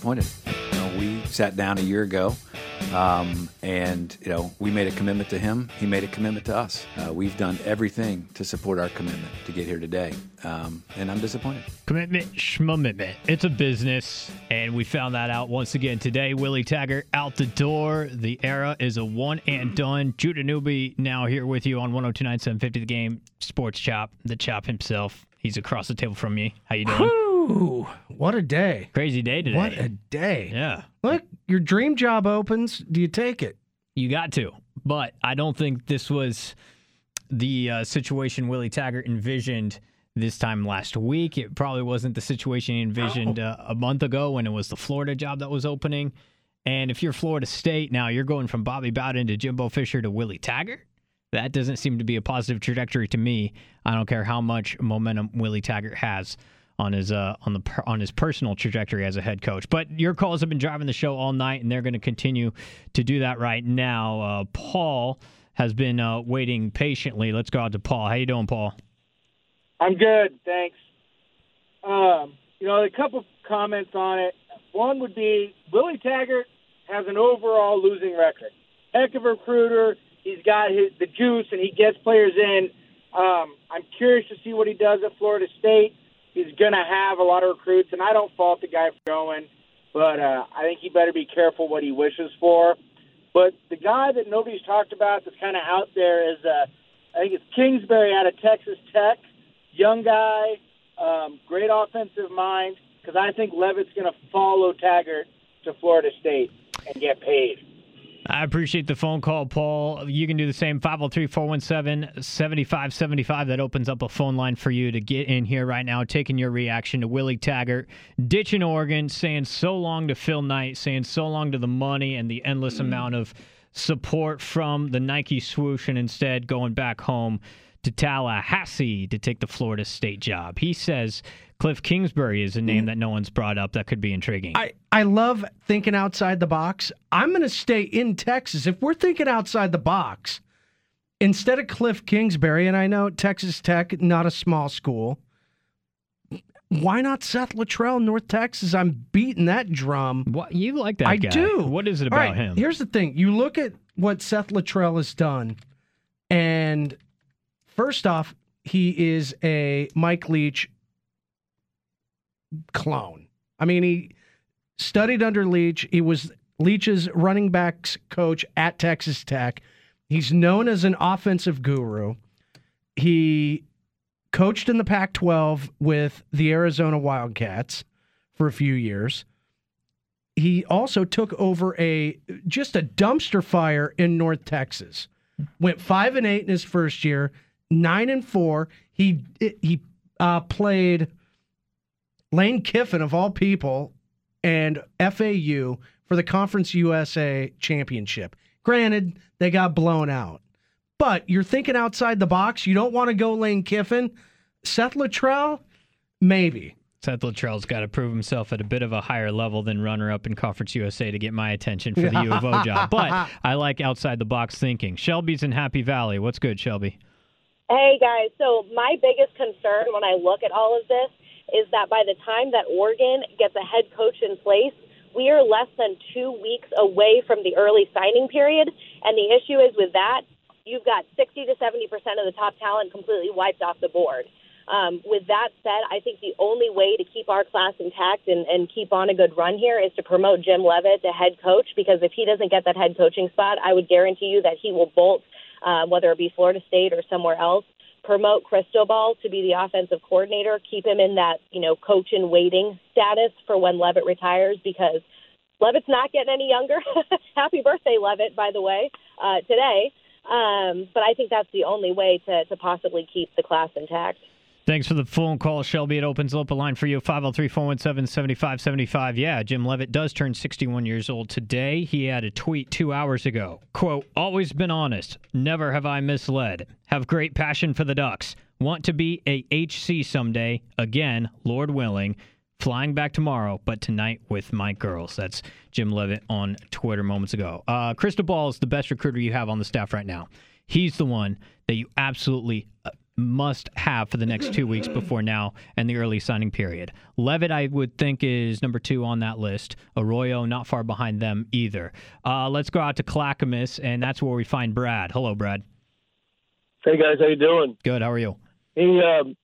disappointed. You know, we sat down a year ago, um, and you know, we made a commitment to him. He made a commitment to us. Uh, we've done everything to support our commitment to get here today, um, and I'm disappointed. Commitment, schmommitment. It's a business, and we found that out once again today. Willie Taggart out the door. The era is a one and done. Judah Newby now here with you on 1029 750 The Game Sports Chop, the Chop himself. He's across the table from me. How you doing? Ooh, what a day. Crazy day today. What a day. yeah. Look, your dream job opens. Do you take it? You got to. But I don't think this was the uh, situation Willie Taggart envisioned this time last week. It probably wasn't the situation he envisioned uh, a month ago when it was the Florida job that was opening. And if you're Florida State now, you're going from Bobby Bowden to Jimbo Fisher to Willie Taggart. That doesn't seem to be a positive trajectory to me. I don't care how much momentum Willie Taggart has on his uh, on the on his personal trajectory as a head coach. But your calls have been driving the show all night, and they're going to continue to do that right now. Uh, Paul has been uh, waiting patiently. Let's go out to Paul. How you doing, Paul? I'm good, thanks. Um, you know, a couple comments on it. One would be Willie Taggart has an overall losing record. Heck of a recruiter. He's got his, the juice and he gets players in. Um, I'm curious to see what he does at Florida State. He's going to have a lot of recruits, and I don't fault the guy for going, but uh, I think he better be careful what he wishes for. But the guy that nobody's talked about that's kind of out there is, uh, I think it's Kingsbury out of Texas Tech, young guy, um, great offensive mind. Because I think Leavitt's going to follow Taggart to Florida State and get paid. I appreciate the phone call, Paul. You can do the same 503 417 7575. That opens up a phone line for you to get in here right now, taking your reaction to Willie Taggart ditching Oregon, saying so long to Phil Knight, saying so long to the money and the endless mm. amount of support from the Nike swoosh, and instead going back home to Tallahassee to take the Florida State job. He says Cliff Kingsbury is a name mm. that no one's brought up that could be intriguing. I, I love thinking outside the box. I'm going to stay in Texas. If we're thinking outside the box, instead of Cliff Kingsbury, and I know Texas Tech, not a small school, why not Seth Littrell, North Texas? I'm beating that drum. what you like that I guy? do. What is it about right, him? Here's the thing. You look at what Seth Littrell has done, and first off, he is a Mike Leach clone. I mean, he studied under Leach. He was Leach's running backs coach at Texas Tech. He's known as an offensive guru. He coached in the Pac 12 with the Arizona Wildcats for a few years. He also took over a just a dumpster fire in North Texas. Went five and eight in his first year, nine and four. He he uh, played Lane Kiffin of all people and FAU for the Conference USA championship. Granted, they got blown out. But you're thinking outside the box. You don't want to go Lane Kiffin. Seth Littrell, maybe. Seth Littrell's got to prove himself at a bit of a higher level than runner-up in Conference USA to get my attention for the U of O job. But I like outside the box thinking. Shelby's in Happy Valley. What's good, Shelby? Hey guys, so my biggest concern when I look at all of this is that by the time that Oregon gets a head coach in place, we are less than two weeks away from the early signing period. And the issue is with that, you've got 60 to 70% of the top talent completely wiped off the board. Um, with that said, I think the only way to keep our class intact and, and keep on a good run here is to promote Jim Leavitt to head coach because if he doesn't get that head coaching spot, I would guarantee you that he will bolt, uh, whether it be Florida State or somewhere else. Promote Cristobal to be the offensive coordinator, keep him in that, you know, coach in waiting status for when Leavitt retires because Leavitt's not getting any younger. Happy birthday, Leavitt, by the way, uh, today. Um, but I think that's the only way to, to possibly keep the class intact. Thanks for the phone call, Shelby. It opens up a line for you, 503 417 7575. Yeah, Jim Leavitt does turn 61 years old today. He had a tweet two hours ago. Quote, always been honest. Never have I misled. Have great passion for the Ducks. Want to be a HC someday. Again, Lord willing. Flying back tomorrow, but tonight with my girls. That's Jim Leavitt on Twitter moments ago. Uh, Ball is the best recruiter you have on the staff right now. He's the one that you absolutely uh, must have for the next two weeks before now and the early signing period. Leavitt, I would think, is number two on that list. Arroyo, not far behind them either. Uh, let's go out to Clackamas, and that's where we find Brad. Hello, Brad. Hey guys, how you doing? Good. How are you? Hey, um,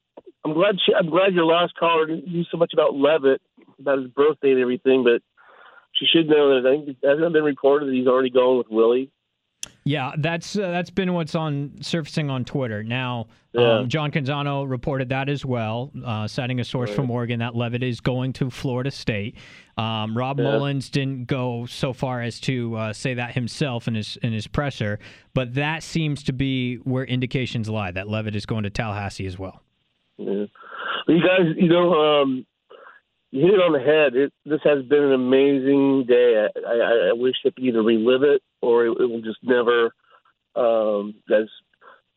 I'm glad she, I'm glad your last caller didn't knew so much about Leavitt about his birthday and everything, but she should know that I think it hasn't been reported that he's already going with Willie. Yeah, that's uh, that's been what's on surfacing on Twitter. Now, Yeah. um, John Canzano reported that as well, uh, citing a source from Oregon that Leavitt is going to Florida State. Um, Rob Yeah. Mullens didn't go so far as to uh, say that himself in his in his presser, but that seems to be where indications lie that Leavitt is going to Tallahassee as well. Yeah. You guys, you know, um, you hit it on the head. It, this has been an amazing day. I, I, I wish could either relive it or it, it will just never, um, guys,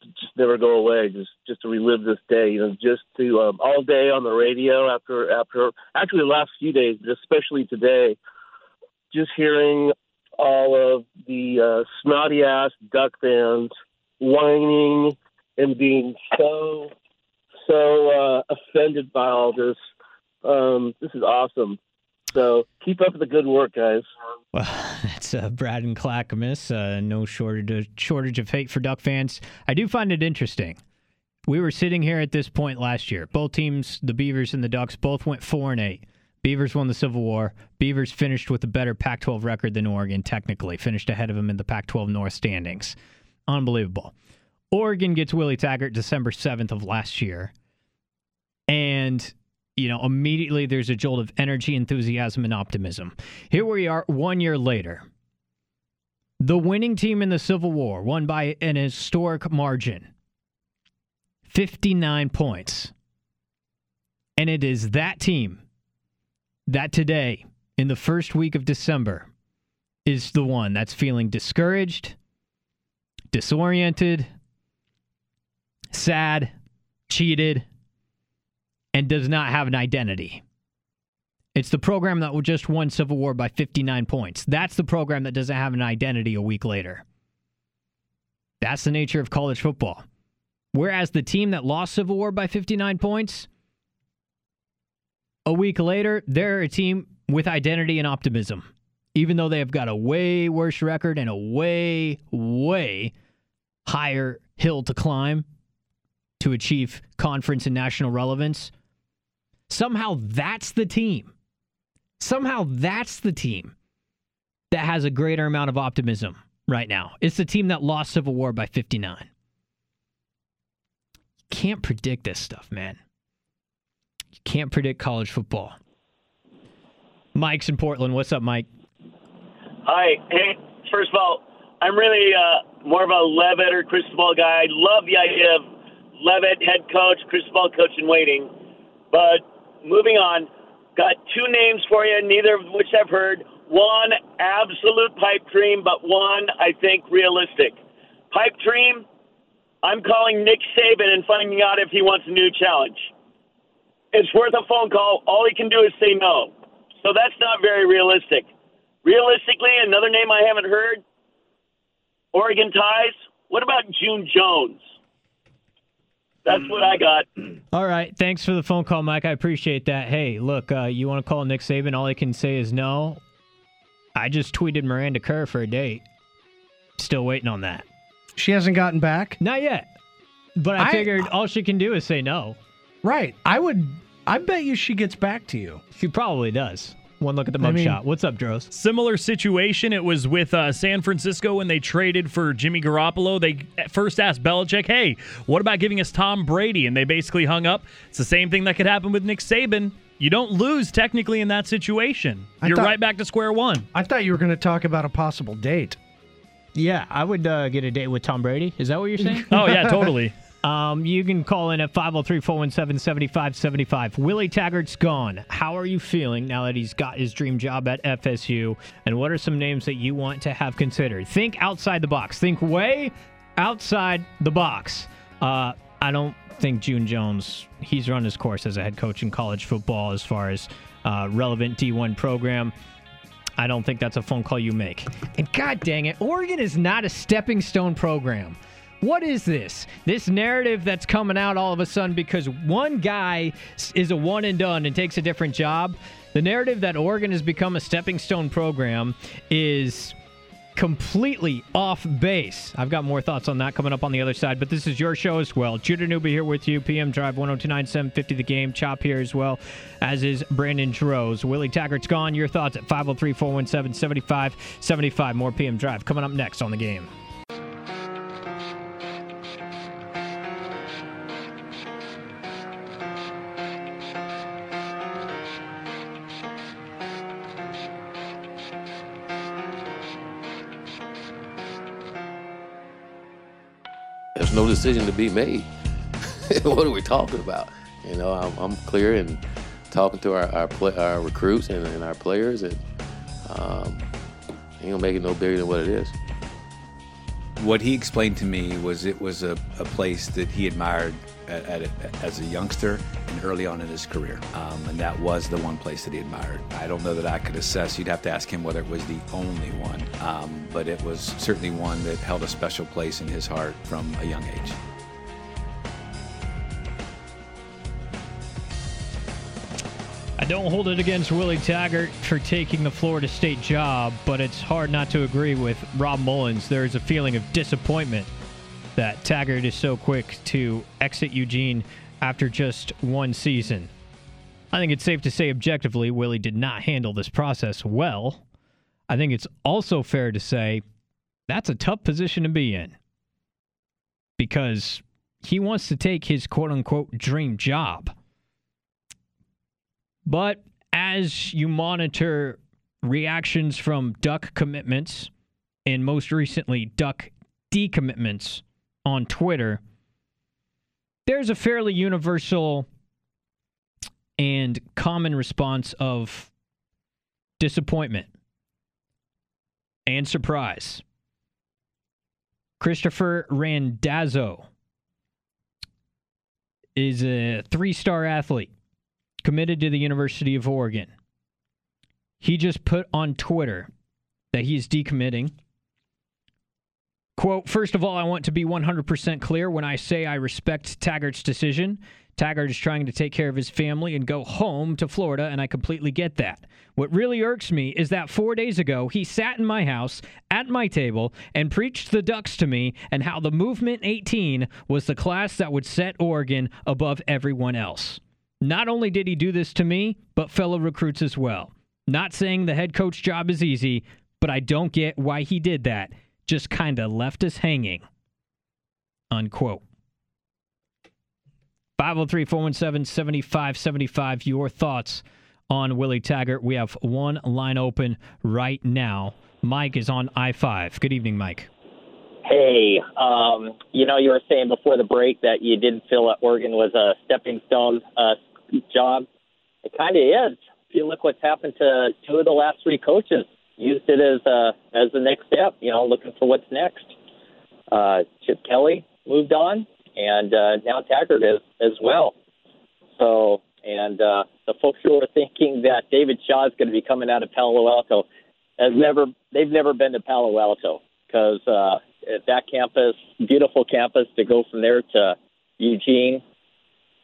just never go away. Just, just to relive this day. You know, just to um, all day on the radio after, after actually the last few days, but especially today, just hearing all of the uh, snotty ass Duck fans whining and being so so uh, offended by all this. Um, this is awesome. So keep up the good work, guys. Well, that's uh, Brad and Clackamas. Uh, no shortage of, shortage of hate for Duck fans. I do find it interesting. We were sitting here at this point last year. Both teams, the Beavers and the Ducks, both went four and eight. Beavers won the Civil War. Beavers finished with a better Pac-12 record than Oregon. Technically, finished ahead of them in the Pac-12 North standings. Unbelievable. Oregon gets Willie Taggart December seventh of last year, and you know, immediately there's a jolt of energy, enthusiasm, and optimism. Here we are one year later. The winning team in the Civil War won by an historic margin 59 points. And it is that team that today, in the first week of December, is the one that's feeling discouraged, disoriented, sad, cheated, and does not have an identity. It's the program that just won Civil War by 59 points. That's the program that doesn't have an identity a week later. That's the nature of college football. Whereas the team that lost Civil War by 59 points, a week later, they're a team with identity and optimism. Even though they have got a way worse record and a way, way higher hill to climb to achieve conference and national relevance, somehow that's the team. Somehow that's the team that has a greater amount of optimism right now. It's the team that lost Civil War by 59. You can't predict this stuff, man. You can't predict college football. Mike's in Portland. What's up, Mike? Hi. Hey, first of all, I'm really uh, more of a Leavitt or Cristobal guy. I love the idea of Leavitt, head coach, Chris Cristobal coach in waiting. But moving on, got two names for you, neither of which I've heard. One, absolute pipe dream, but one, I think, realistic. Pipe dream, I'm calling Nick Saban and finding out if he wants a new challenge. It's worth a phone call. All he can do is say no. So that's not very realistic. Realistically, another name I haven't heard Oregon ties. What about June Jones? That's what I got. All right. Thanks for the phone call, Mike. I appreciate that. Hey, look, uh, you want to call Nick Saban? All I can say is no. I just tweeted Miranda Kerr for a date. Still waiting on that. She hasn't gotten back. Not yet. But I, I- figured all she can do is say no. Right. I would. I bet you she gets back to you. She probably does. One look at the I mean- mugshot. What's up, Dros? Similar situation. It was with uh, San Francisco when they traded for Jimmy Garoppolo. They first asked Belichick, "Hey, what about giving us Tom Brady?" And they basically hung up. It's the same thing that could happen with Nick Saban. You don't lose technically in that situation. I You're thought- right back to square one. I thought you were going to talk about a possible date. Yeah, I would uh, get a date with Tom Brady. Is that what you're saying? Oh yeah, totally. Um, you can call in at 503 417 7575. Willie Taggart's gone. How are you feeling now that he's got his dream job at FSU? And what are some names that you want to have considered? Think outside the box. Think way outside the box. Uh, I don't think June Jones, he's run his course as a head coach in college football as far as uh, relevant D1 program. I don't think that's a phone call you make. And god dang it, Oregon is not a stepping stone program. What is this? This narrative that's coming out all of a sudden because one guy is a one and done and takes a different job. The narrative that Oregon has become a stepping stone program is completely off base. I've got more thoughts on that coming up on the other side, but this is your show as well. Judah Newby here with you, PM Drive 1029 750 the game. Chop here as well, as is Brandon Droz. Willie Taggart's gone. Your thoughts at 503 417 7575. More PM Drive coming up next on the game. No decision to be made. what are we talking about? You know, I'm, I'm clear and talking to our our, play, our recruits and, and our players, and um, ain't gonna make it no bigger than what it is. What he explained to me was it was a, a place that he admired at, at as a youngster and early on in his career. Um, and that was the one place that he admired. I don't know that I could assess. You'd have to ask him whether it was the only one. Um, but it was certainly one that held a special place in his heart from a young age. I don't hold it against Willie Taggart for taking the Florida State job, but it's hard not to agree with Rob Mullens. There is a feeling of disappointment that Taggart is so quick to exit Eugene after just one season. I think it's safe to say objectively, Willie did not handle this process well. I think it's also fair to say that's a tough position to be in because he wants to take his quote unquote dream job. But as you monitor reactions from Duck commitments and most recently Duck decommitments on Twitter, there's a fairly universal and common response of disappointment and surprise. Christopher Randazzo is a three star athlete committed to the University of Oregon. He just put on Twitter that he's decommitting. Quote, first of all, I want to be 100% clear when I say I respect Taggart's decision. Taggart is trying to take care of his family and go home to Florida, and I completely get that. What really irks me is that four days ago, he sat in my house at my table and preached the Ducks to me and how the Movement 18 was the class that would set Oregon above everyone else. Not only did he do this to me, but fellow recruits as well. Not saying the head coach job is easy, but I don't get why he did that. Just kind of left us hanging. Unquote. 503 417 7575. Your thoughts on Willie Taggart. We have one line open right now. Mike is on I 5. Good evening, Mike. Hey, um, you know, you were saying before the break that you didn't feel that Oregon was a stepping stone uh, job. It kind of is. If you look what's happened to two of the last three coaches, used it as uh, as the next step. You know, looking for what's next. Uh, Chip Kelly moved on, and uh, now Taggart is as well. So, and uh, the folks who are thinking that David Shaw is going to be coming out of Palo Alto has never they've never been to Palo Alto because uh, that campus, beautiful campus, to go from there to Eugene,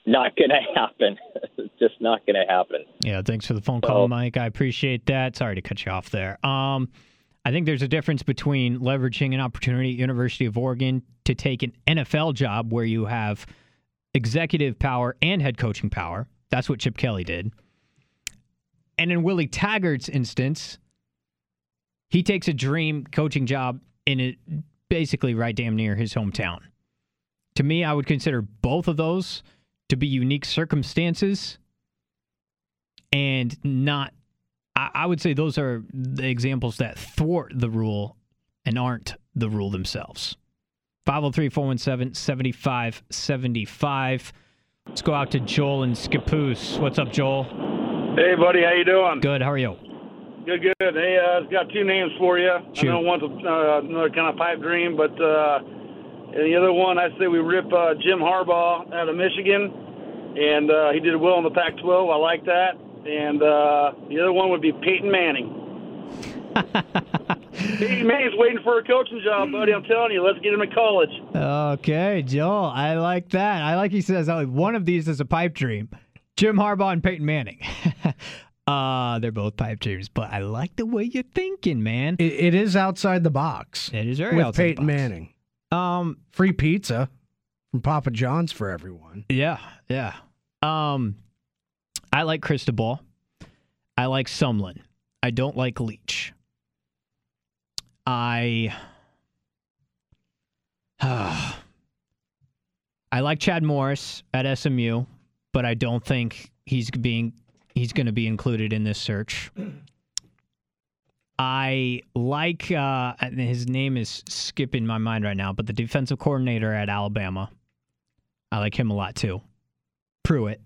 not going to happen. Just not going to happen. Yeah, thanks for the phone call, Mike. I appreciate that. Sorry to cut you off there. Um, I think there's a difference between leveraging an opportunity at University of Oregon to take an NFL job where you have executive power and head coaching power. That's what Chip Kelly did. And in Willie Taggart's instance, he takes a dream coaching job in it basically right damn near his hometown. To me, I would consider both of those to be unique circumstances and not I, I would say those are the examples that thwart the rule and aren't the rule themselves. 503 417 7575. Let's go out to Joel and Scappoose. What's up, Joel? Hey, buddy, how you doing? Good. How are you? Good, good. Hey, uh, I've got two names for you. Shoot. I know one's uh, another kind of pipe dream, but uh, and the other one, I say we rip uh, Jim Harbaugh out of Michigan, and uh, he did well in the Pac-12. I like that. And uh, the other one would be Peyton Manning. Peyton May's waiting for a coaching job, buddy. I'm telling you, let's get him in college. Okay, Joel, I like that. I like he says oh, one of these is a pipe dream. Jim Harbaugh and Peyton Manning. uh, they're both pipe dreams, but I like the way you're thinking, man. It, it is outside the box. It is very with outside the Peyton box. Manning. Um, Free pizza from Papa John's for everyone. Yeah, yeah. Um, I like Cristobal. I like Sumlin. I don't like Leach. I. I like Chad Morris at SMU, but I don't think he's being he's going to be included in this search. I like uh, and his name is skipping my mind right now, but the defensive coordinator at Alabama. I like him a lot too. Pruitt,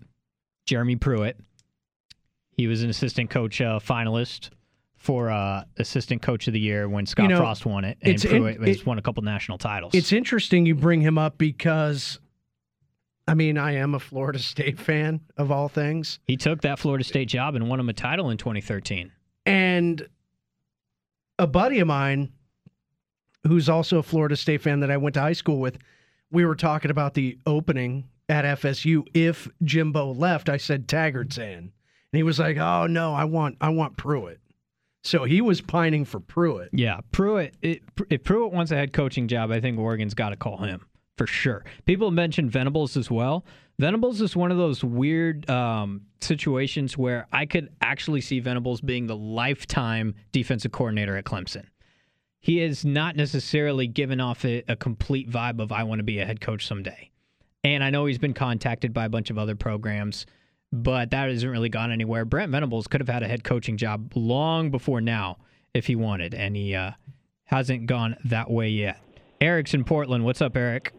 Jeremy Pruitt. He was an assistant coach uh, finalist for uh, assistant coach of the year when Scott know, Frost won it, and in- Pruitt has it- won a couple national titles. It's interesting you bring him up because, I mean, I am a Florida State fan of all things. he took that Florida State job and won him a title in 2013. And a buddy of mine, who's also a Florida State fan that I went to high school with, we were talking about the opening at FSU. If Jimbo left, I said Taggart's in, and he was like, "Oh no, I want I want Pruitt." So he was pining for Pruitt. Yeah, Pruitt. It, if Pruitt wants a head coaching job, I think Oregon's got to call him for sure. People mentioned Venables as well. Venables is one of those weird um, situations where I could actually see Venables being the lifetime defensive coordinator at Clemson. He has not necessarily given off a, a complete vibe of I want to be a head coach someday. And I know he's been contacted by a bunch of other programs, but that hasn't really gone anywhere. Brent Venables could have had a head coaching job long before now if he wanted, and he uh, hasn't gone that way yet. Eric's in Portland. What's up, Eric?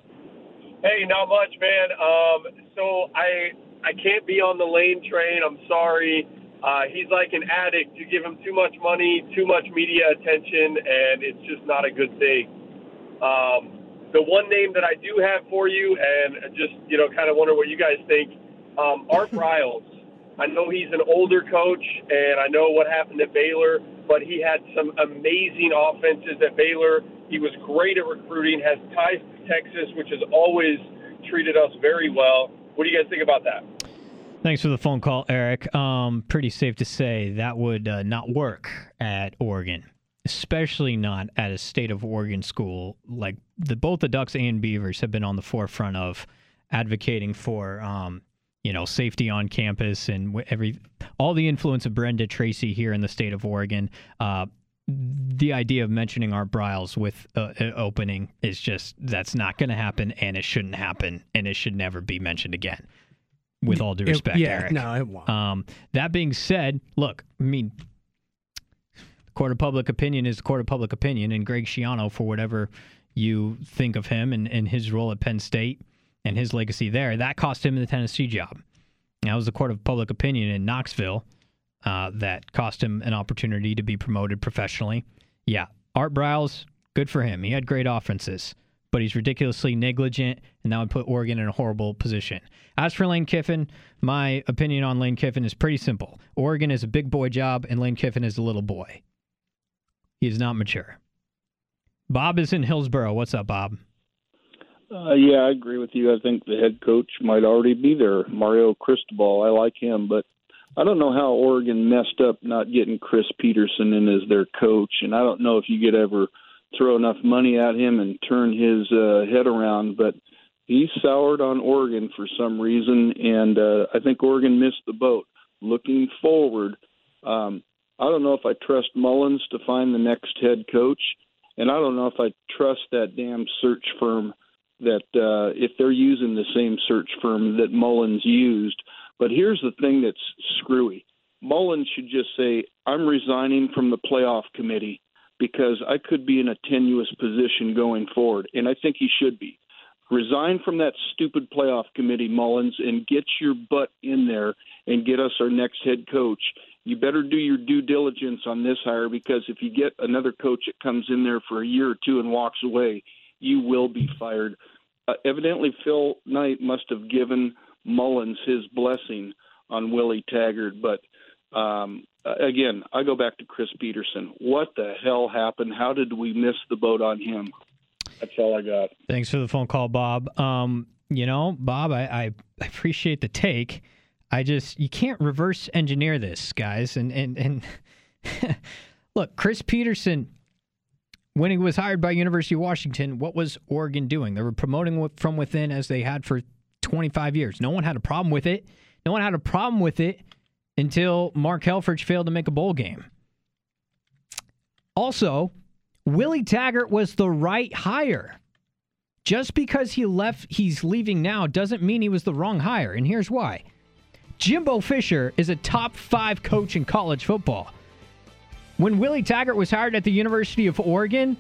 Hey, not much, man. Um, so I I can't be on the lane train. I'm sorry. Uh, he's like an addict. You give him too much money, too much media attention, and it's just not a good thing. Um, the one name that I do have for you, and just you know, kind of wonder what you guys think. Um, Art Briles. I know he's an older coach, and I know what happened at Baylor, but he had some amazing offenses at Baylor. He was great at recruiting, has ties to Texas, which has always treated us very well. What do you guys think about that? Thanks for the phone call, Eric. Um, pretty safe to say that would uh, not work at Oregon, especially not at a state of Oregon school like the both the Ducks and Beavers have been on the forefront of advocating for, um, you know, safety on campus and every all the influence of Brenda Tracy here in the state of Oregon. Uh, the idea of mentioning Art Briles with uh, an opening is just that's not going to happen, and it shouldn't happen, and it should never be mentioned again. With all due It- respect, yeah, Eric. no, it won't. Um, that being said, look, I mean, the court of public opinion is the court of public opinion, and Greg Schiano, for whatever you think of him and, and his role at Penn State and his legacy there, that cost him the Tennessee job. That was the court of public opinion in Knoxville uh, that cost him an opportunity to be promoted professionally. Yeah, Art Briles, good for him. He had great offenses, but he's ridiculously negligent, and that would put Oregon in a horrible position. As for Lane Kiffin, my opinion on Lane Kiffin is pretty simple. Oregon is a big boy job, and Lane Kiffin is a little boy. He is not mature. Bob is in Hillsboro. What's up, Bob? Uh, yeah, I agree with you. I think the head coach might already be there, Mario Cristobal. I like him, but I don't know how Oregon messed up not getting Chris Petersen in as their coach, and I don't know if you could ever throw enough money at him and turn his uh, head around. But he soured on Oregon for some reason, and uh, I think Oregon missed the boat. Looking forward, um, I don't know if I trust Mullens to find the next head coach, and I don't know if I trust that damn search firm that uh, if they're using the same search firm that Mullens used. But here's the thing that's screwy. Mullens should just say, I'm resigning from the playoff committee because I could be in a tenuous position going forward. And I think he should be. Resign from that stupid playoff committee, Mullens, and get your butt in there and get us our next head coach. You better do your due diligence on this hire because if you get another coach that comes in there for a year or two and walks away, you will be fired. Uh, evidently, Phil Knight must have given Mullens his blessing on Willie Taggart, but um, again, I go back to Chris Petersen. What the hell happened? How did we miss the boat on him? That's all I got. Thanks for the phone call, Bob. Um, you know, Bob, I, I appreciate the take. I just you can't reverse engineer this, guys. And and and look, Chris Petersen, when he was hired by University of Washington, what was Oregon doing? They were promoting from within as they had for 25 years. No one had a problem with it. No one had a problem with it until Mark Helfrich failed to make a bowl game. Also, Willie Taggart was the right hire. Just because he left, he's leaving now doesn't mean he was the wrong hire. And here's why Jimbo Fisher is a top five coach in college football. When Willie Taggart was hired at the University of Oregon,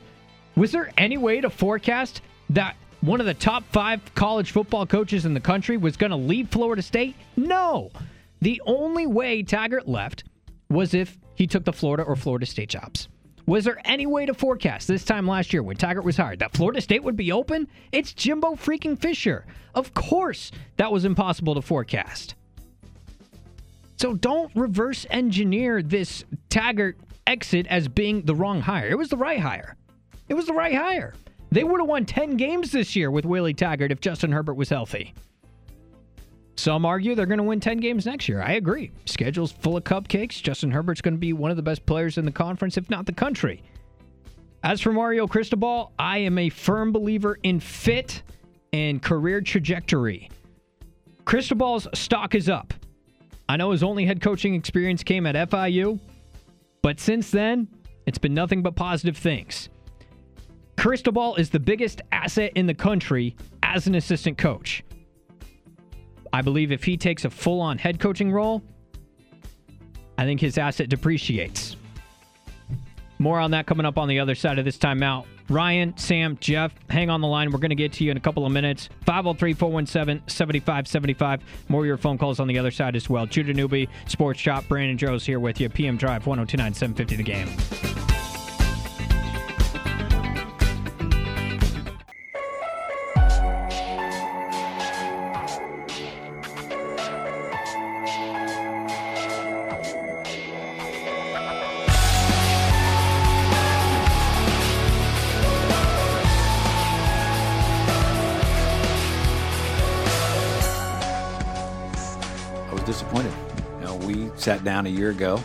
was there any way to forecast that one of the top five college football coaches in the country was going to leave Florida State? No. The only way Taggart left was if he took the Florida or Florida State jobs. Was there any way to forecast this time last year when Taggart was hired that Florida State would be open? It's Jimbo freaking Fisher. Of course, that was impossible to forecast. So don't reverse engineer this Taggart exit as being the wrong hire. It was the right hire. It was the right hire. They would have won 10 games this year with Willie Taggart if Justin Herbert was healthy. Some argue they're going to win 10 games next year. I agree. Schedule's full of cupcakes. Justin Herbert's going to be one of the best players in the conference, if not the country. As for Mario Cristobal, I am a firm believer in fit and career trajectory. Cristobal's stock is up. I know his only head coaching experience came at FIU, but since then, it's been nothing but positive things. Cristobal is the biggest asset in the country as an assistant coach. I believe if he takes a full on head coaching role, I think his asset depreciates. More on that coming up on the other side of this timeout. Ryan, Sam, Jeff, hang on the line. We're going to get to you in a couple of minutes. 503 417 7575. More of your phone calls on the other side as well. Judah Newby, Sports Shop, Brandon Joe's here with you. PM Drive 1029 750 the game. Sat down a year ago.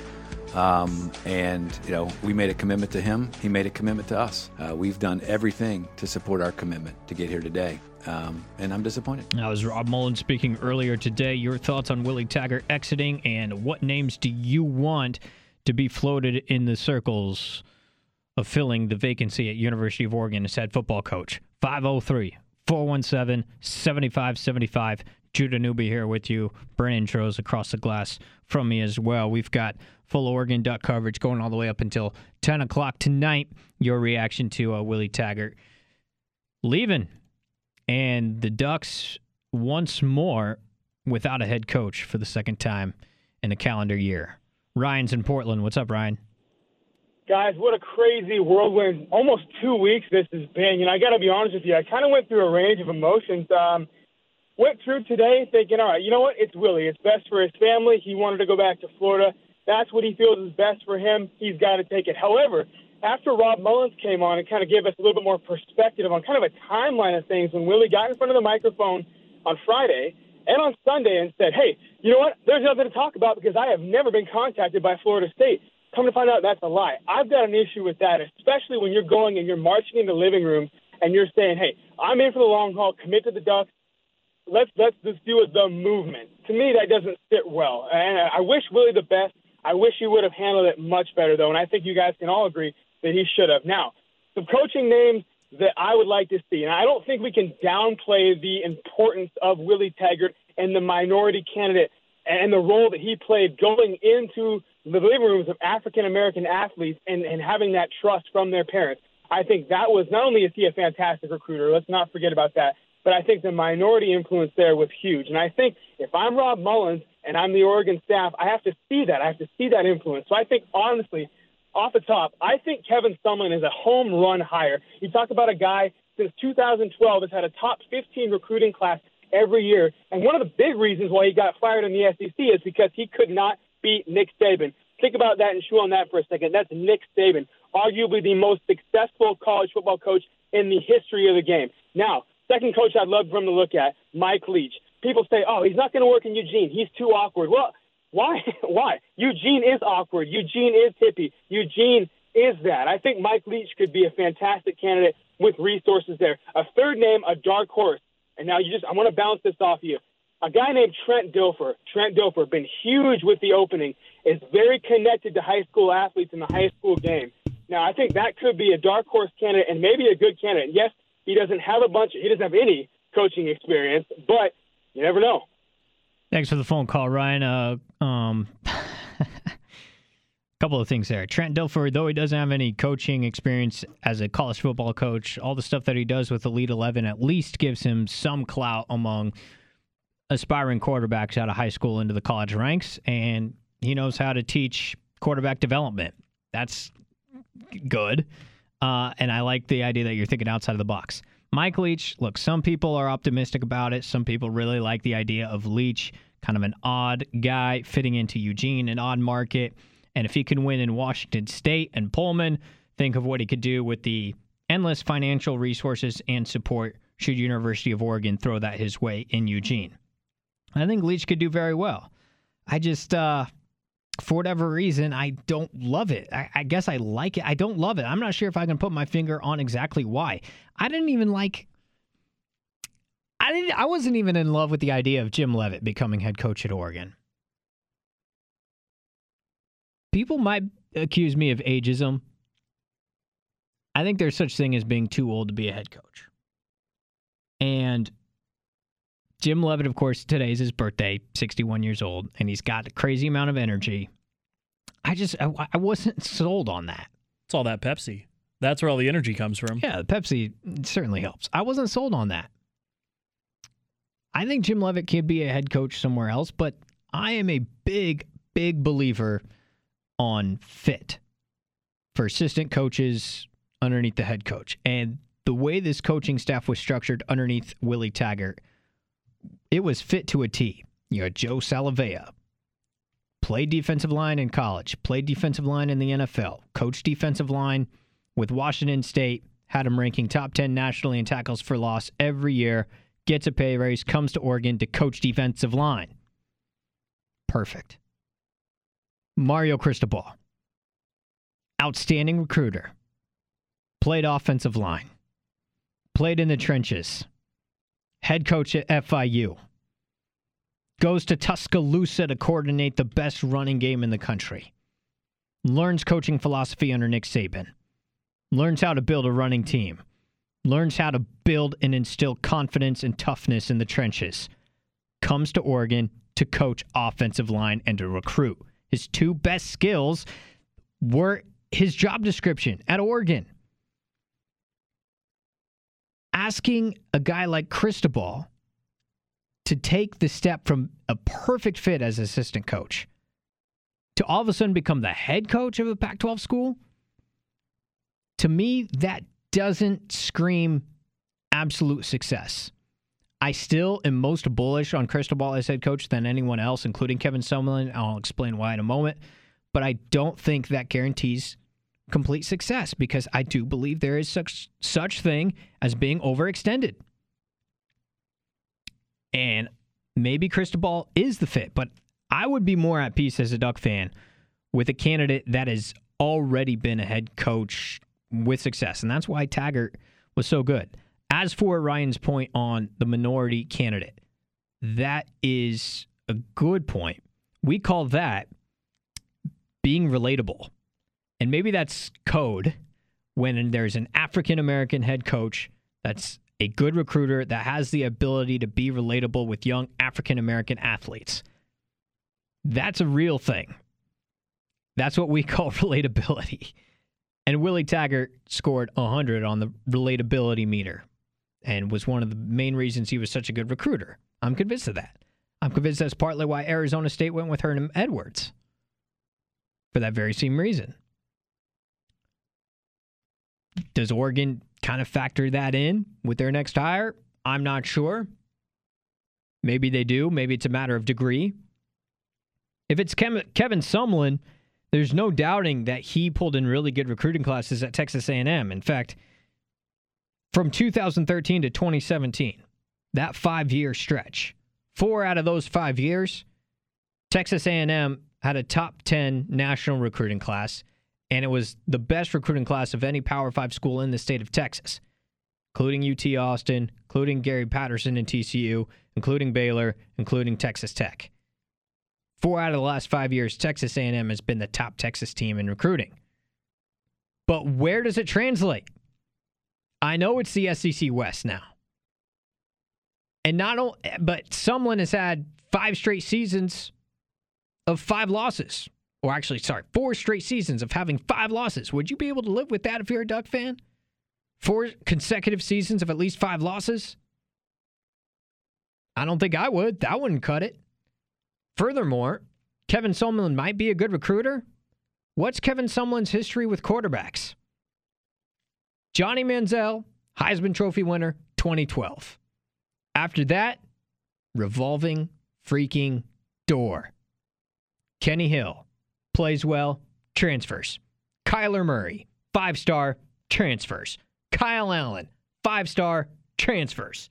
Um, and you know we made a commitment to him he made a commitment to us uh, we've done everything to support our commitment to get here today um, and i'm disappointed that was rob mullen speaking earlier today your thoughts on willie taggart exiting and what names do you want to be floated in the circles of filling the vacancy at university of oregon as head football coach 503 417 7575 Judah Newby here with you. Brandon Intros across the glass from me as well. We've got full Oregon Duck coverage going all the way up until 10 o'clock tonight. Your reaction to uh, Willie Taggart leaving. And the Ducks once more without a head coach for the second time in a calendar year. Ryan's in Portland. What's up, Ryan? Guys, what a crazy whirlwind. Almost two weeks this has been. You know, I got to be honest with you. I kind of went through a range of emotions. Um, went through today thinking, all right, you know what? It's Willie. It's best for his family. He wanted to go back to Florida. That's what he feels is best for him. He's got to take it. However, after Rob Mullens came on and kind of gave us a little bit more perspective on kind of a timeline of things, when Willie got in front of the microphone on Friday and on Sunday and said, hey, you know what? There's nothing to talk about because I have never been contacted by Florida State. Come to find out that's a lie. I've got an issue with that, especially when you're going and you're marching in the living room and you're saying, hey, I'm in for the long haul, commit to the Ducks let's let's just do the movement. To me, that doesn't sit well. And I wish Willie the best. I wish he would have handled it much better, though. And I think you guys can all agree that he should have. Now, some coaching names that I would like to see, and I don't think we can downplay the importance of Willie Taggart and the minority candidate and the role that he played going into the living rooms of African American athletes and, and having that trust from their parents. I think that was not only is he a fantastic recruiter, let's not forget about that, but I think the minority influence there was huge. And I think if I'm Rob Mullens and I'm the Oregon staff, I have to see that. I have to see that influence. So I think, honestly, off the top, I think Kevin Sumlin is a home run hire. You talk about a guy since 2012 has had a top 15 recruiting class every year. And one of the big reasons why he got fired in the SEC is because he could not beat Nick Saban. Think about that and chew on that for a second. That's Nick Saban, arguably the most successful college football coach in the history of the game. Now, second coach I'd love for him to look at, Mike Leach. People say, oh, he's not going to work in Eugene. He's too awkward. Well, why? Why? Eugene is awkward. Eugene is hippie. Eugene is that. I think Mike Leach could be a fantastic candidate with resources there. A third name, a dark horse. And now you just, I want to bounce this off you. A guy named Trent Dilfer. Trent Dilfer, been huge with the opening, is very connected to high school athletes in the high school game. Now, I think that could be a dark horse candidate and maybe a good candidate. Yes, he doesn't have a bunch, he doesn't have any coaching experience, but you never know. Thanks for the phone call, Ryan. Uh, um, a couple of things there. Trent Dilfer, though he doesn't have any coaching experience as a college football coach, all the stuff that he does with Elite 11 at least gives him some clout among aspiring quarterbacks out of high school into the college ranks. And he knows how to teach quarterback development. That's good. Uh, and I like the idea that you're thinking outside of the box. Mike Leach, look, some people are optimistic about it. Some people really like the idea of Leach, kind of an odd guy fitting into Eugene, an odd market. And if he can win in Washington State and Pullman, think of what he could do with the endless financial resources and support should University of Oregon throw that his way in Eugene. I think Leach could do very well. I just, uh, for whatever reason, I don't love it. I, I, guess I like it. I don't love it. I'm not sure if I can put my finger on exactly why. I didn't even like. I didn't. I wasn't even in love with the idea of Jim Leavitt becoming head coach at Oregon. People might accuse me of ageism. I think there's such thing as being too old to be a head coach. And Jim Leavitt, of course, today is his birthday, 61 years old, and he's got a crazy amount of energy. I just, I, I wasn't sold on that. It's all that Pepsi. That's where all the energy comes from. Yeah, Pepsi certainly helps. I wasn't sold on that. I think Jim Leavitt could be a head coach somewhere else, but I am a big, big believer on fit for assistant coaches underneath the head coach. And the way this coaching staff was structured underneath Willie Taggart – it was fit to a T. You had Joe Salave'a, played defensive line in college, played defensive line in the NFL, coached defensive line with Washington State, had him ranking top 10 nationally in tackles for loss every year, gets a pay raise, comes to Oregon to coach defensive line. Perfect. Mario Cristobal, outstanding recruiter, played offensive line, played in the trenches, head coach at FIU, goes to Tuscaloosa to coordinate the best running game in the country, learns coaching philosophy under Nick Saban, learns how to build a running team, learns how to build and instill confidence and toughness in the trenches, comes to Oregon to coach offensive line and to recruit. His two best skills were his job description at Oregon asking a guy like Cristobal to take the step from a perfect fit as assistant coach to all of a sudden become the head coach of a Pac 12 school, to me, that doesn't scream absolute success. I still am most bullish on Cristobal as head coach than anyone else, including Kevin Sumlin. I'll explain why in a moment. But I don't think that guarantees complete success because I do believe there is such such thing as being overextended. And maybe Cristobal is the fit, but I would be more at peace as a Duck fan with a candidate that has already been a head coach with success. And that's why Taggart was so good. As for Ryan's point on the minority candidate, that is a good point. We call that being relatable. And maybe that's code when there's an African American head coach that's a good recruiter that has the ability to be relatable with young African American athletes. That's a real thing. That's what we call relatability. And Willie Taggart scored 100 on the relatability meter and was one of the main reasons he was such a good recruiter. I'm convinced of that. I'm convinced that's partly why Arizona State went with Herman Edwards for that very same reason. Does Oregon kind of factor that in with their next hire? I'm not sure. Maybe they do. Maybe it's a matter of degree. If it's Kevin Sumlin, there's no doubting that he pulled in really good recruiting classes at Texas A&M. In fact, from 2013 to 2017, that 5-year stretch, four out of those 5 years, Texas A&M had a top 10 national recruiting class and it was the best recruiting class of any Power 5 school in the state of Texas, including UT Austin, including Gary Patterson and TCU, including Baylor, including Texas Tech. Four out of the last five years, Texas A&M has been the top Texas team in recruiting. But where does it translate? I know it's the SEC West now, and not only, but Sumlin has had five straight seasons of five losses, or actually, sorry, four straight seasons of having five losses. Would you be able to live with that if you're a Duck fan? Four consecutive seasons of at least five losses? I don't think I would. That wouldn't cut it. Furthermore, Kevin Sumlin might be a good recruiter. What's Kevin Sumlin's history with quarterbacks? Johnny Manziel, Heisman Trophy winner, 2012. After that, revolving freaking door. Kenny Hill plays well, transfers. Kyler Murray, five star, transfers. Kyle Allen, five star, transfers.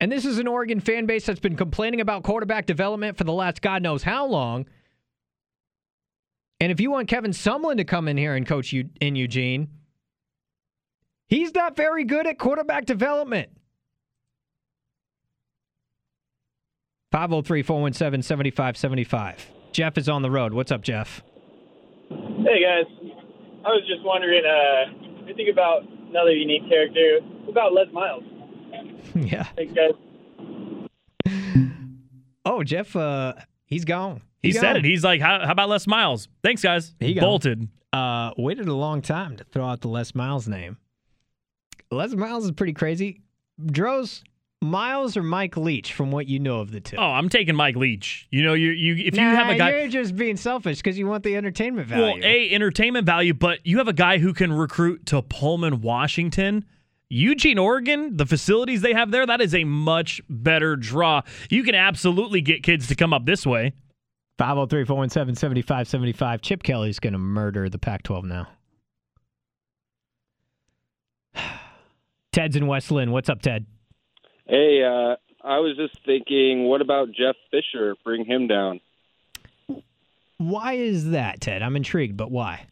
And this is an Oregon fan base that's been complaining about quarterback development for the last God knows how long. And if you want Kevin Sumlin to come in here and coach you in Eugene, he's not very good at quarterback development. 503 417 7575. Jeff is on the road. What's up, Jeff? Hey, guys. I was just wondering, uh, you think about another unique character. What about Les Miles? yeah. Thanks, guys. Oh, Jeff, uh, he's gone. He said it. He's like, how, how about Les Miles? Thanks, guys. He gone. bolted. Uh, waited a long time to throw out the Les Miles name. Les Miles is pretty crazy. Dros, Miles or Mike Leach from what you know of the two? Oh, I'm taking Mike Leach. You know, you you if nah, you have a guy, you're just being selfish because you want the entertainment value. well, a entertainment value, but you have a guy who can recruit to Pullman, Washington. Eugene, Oregon, the facilities they have there, that is a much better draw. You can absolutely get kids to come up this way. 503 417 7575. Chip Kelly's going to murder the Pac 12 now. Ted's in West Linn. What's up, Ted? Hey, uh, I was just thinking, what about Jeff Fisher? Bring him down. Why is that, Ted? I'm intrigued, but why?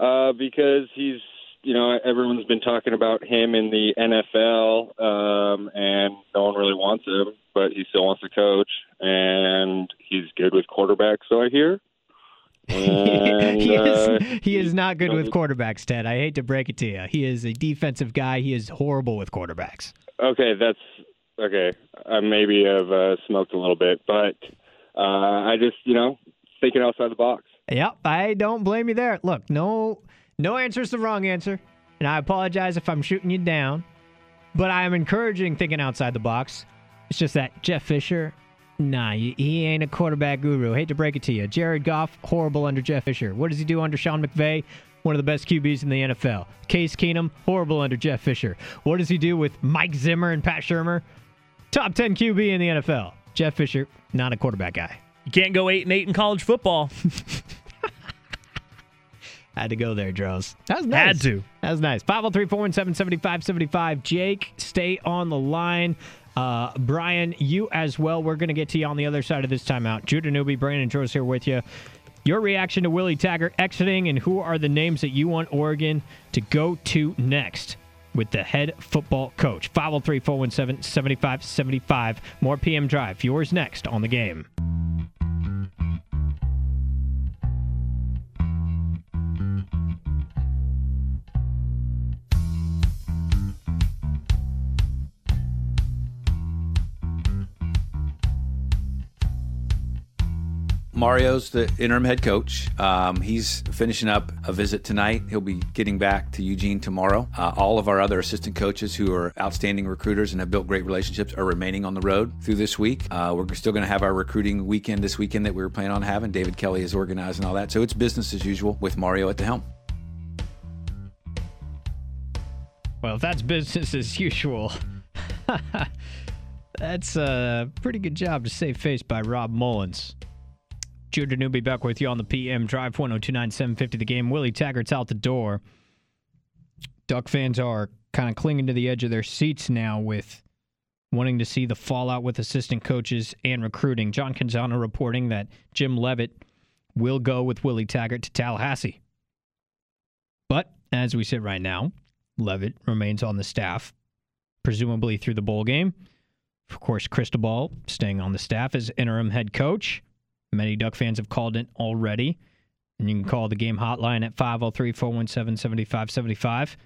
Uh, because he's, you know, everyone's been talking about him in the NFL, um, and no one really wants him, but he still wants to coach, and he's good with quarterbacks, so I hear. And, he, uh, is, he is not good with quarterbacks, Ted. I hate to break it to you. He is a defensive guy. He is horrible with quarterbacks. Okay, that's okay. I maybe have uh, smoked a little bit, but uh, I just, you know, thinking outside the box. Yep, I don't blame you there. Look, no, no answer is the wrong answer, and I apologize if I'm shooting you down. But I am encouraging thinking outside the box. It's just that Jeff Fisher, nah, he he ain't a quarterback guru. Hate to break it to you. Jared Goff, horrible under Jeff Fisher. What does he do under Sean McVay? One of the best QBs in the NFL. Case Keenum, horrible under Jeff Fisher. What does he do with Mike Zimmer and Pat Shurmur? Top 10 QB in the NFL. Jeff Fisher, not a quarterback guy. You can't go eight and eight in college football. Had to go there, Dros. That was nice. Had to. That was nice. 503 417 7575. Jake, stay on the line. Uh, Brian, you as well. We're going to get to you on the other side of this timeout. Judah Newby, Brandon Dros here with you. Your reaction to Willie Taggart exiting, and who are the names that you want Oregon to go to next with the head football coach? 503 417 7575. More PM Drive. Yours next on the game. Mario's the interim head coach. Um, he's finishing up a visit tonight. He'll be getting back to Eugene tomorrow. Uh, all of our other assistant coaches who are outstanding recruiters and have built great relationships are remaining on the road through this week. Uh, we're still going to have our recruiting weekend this weekend that we were planning on having. David Kelly is organizing all that. So it's business as usual with Mario at the helm. Well, if that's business as usual, that's a pretty good job to save face by Rob Mullens. Judah Newby back with you on the PM Drive 1029 750 the game. Willie Taggart's out the door. Duck fans are kind of clinging to the edge of their seats now with wanting to see the fallout with assistant coaches and recruiting. John Canzano reporting that Jim Leavitt will go with Willie Taggart to Tallahassee. But as we sit right now, Leavitt remains on the staff, presumably through the bowl game. Of course, Cristobal staying on the staff as interim head coach. Many Duck fans have called it already. And you can call the game hotline at 503 417 7575,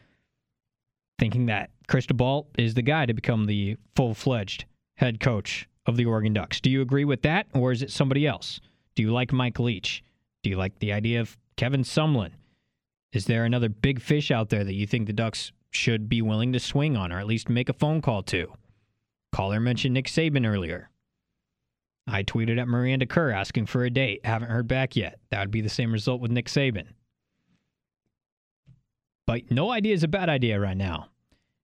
thinking that Cristobal is the guy to become the full fledged head coach of the Oregon Ducks. Do you agree with that, or is it somebody else? Do you like Mike Leach? Do you like the idea of Kevin Sumlin? Is there another big fish out there that you think the Ducks should be willing to swing on, or at least make a phone call to? Caller mentioned Nick Saban earlier. I tweeted at Miranda Kerr asking for a date. Haven't heard back yet. That would be the same result with Nick Saban. But no idea is a bad idea right now.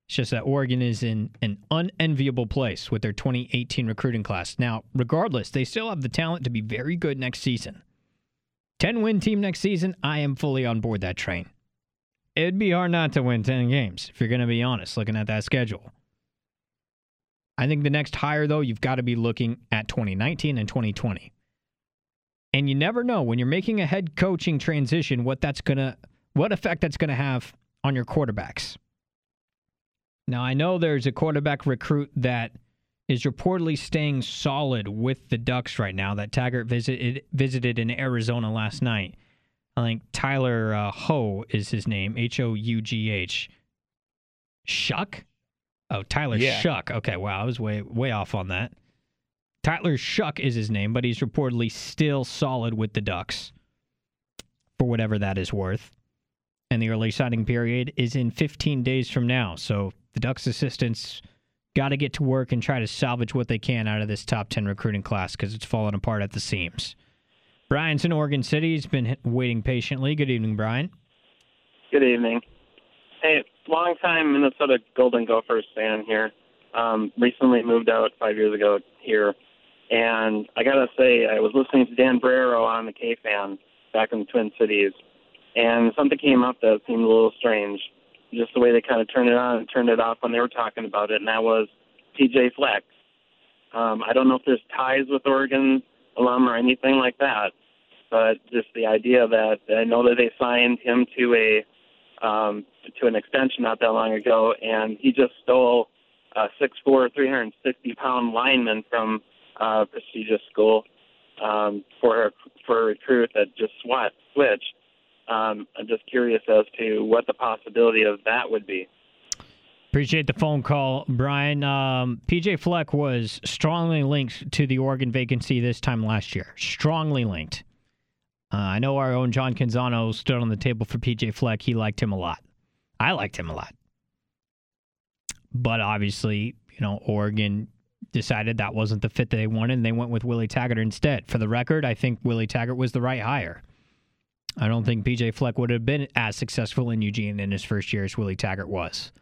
It's just that Oregon is in an unenviable place with their 2018 recruiting class. Now, regardless, they still have the talent to be very good next season. 10 win team next season, I am fully on board that train. It'd be hard not to win 10 games, if you're going to be honest, looking at that schedule. I think the next hire, though, you've got to be looking at 2019 and 2020. And you never know when you're making a head coaching transition what that's gonna what effect that's gonna have on your quarterbacks. Now I know there's a quarterback recruit that is reportedly staying solid with the Ducks right now that Taggart visited visited in Arizona last night. I think Tyler uh, Ho is his name, H O U G H. Shough? Oh, Tyler Yeah. Shough. Okay, wow, I was way way off on that. Tyler Shough is his name, but he's reportedly still solid with the Ducks for whatever that is worth. And the early signing period is in 15 days from now. So the Ducks assistants got to get to work and try to salvage what they can out of this top 10 recruiting class because it's falling apart at the seams. Brian's in Oregon City. He's been waiting patiently. Good evening, Brian. Good evening. Hey, long time Minnesota Golden Gophers fan here. Um, recently moved out five years ago here, and I gotta say I was listening to Dan Barreiro on the K fan back in the Twin Cities, and something came up that seemed a little strange. Just the way they kind of turned it on and turned it off when they were talking about it, and that was PJ Fleck. Um, I don't know if there's ties with Oregon alum or anything like that, but just the idea that I know that they signed him to a um, to an extension not that long ago, and he just stole a 6'4", 360 pound lineman from uh, prestigious school um, for a, for a recruit that just swat, switched. Um, I'm just curious as to what the possibility of that would be. Appreciate the phone call, Brian. Um, PJ Fleck was strongly linked to the Oregon vacancy this time last year. Strongly linked. Uh, I know our own John Canzano stood on the table for PJ Fleck. He liked him a lot. I liked him a lot. But obviously, you know, Oregon decided that wasn't the fit that they wanted, and they went with Willie Taggart instead. For the record, I think Willie Taggart was the right hire. I don't think PJ Fleck would have been as successful in Eugene in his first year as Willie Taggart was.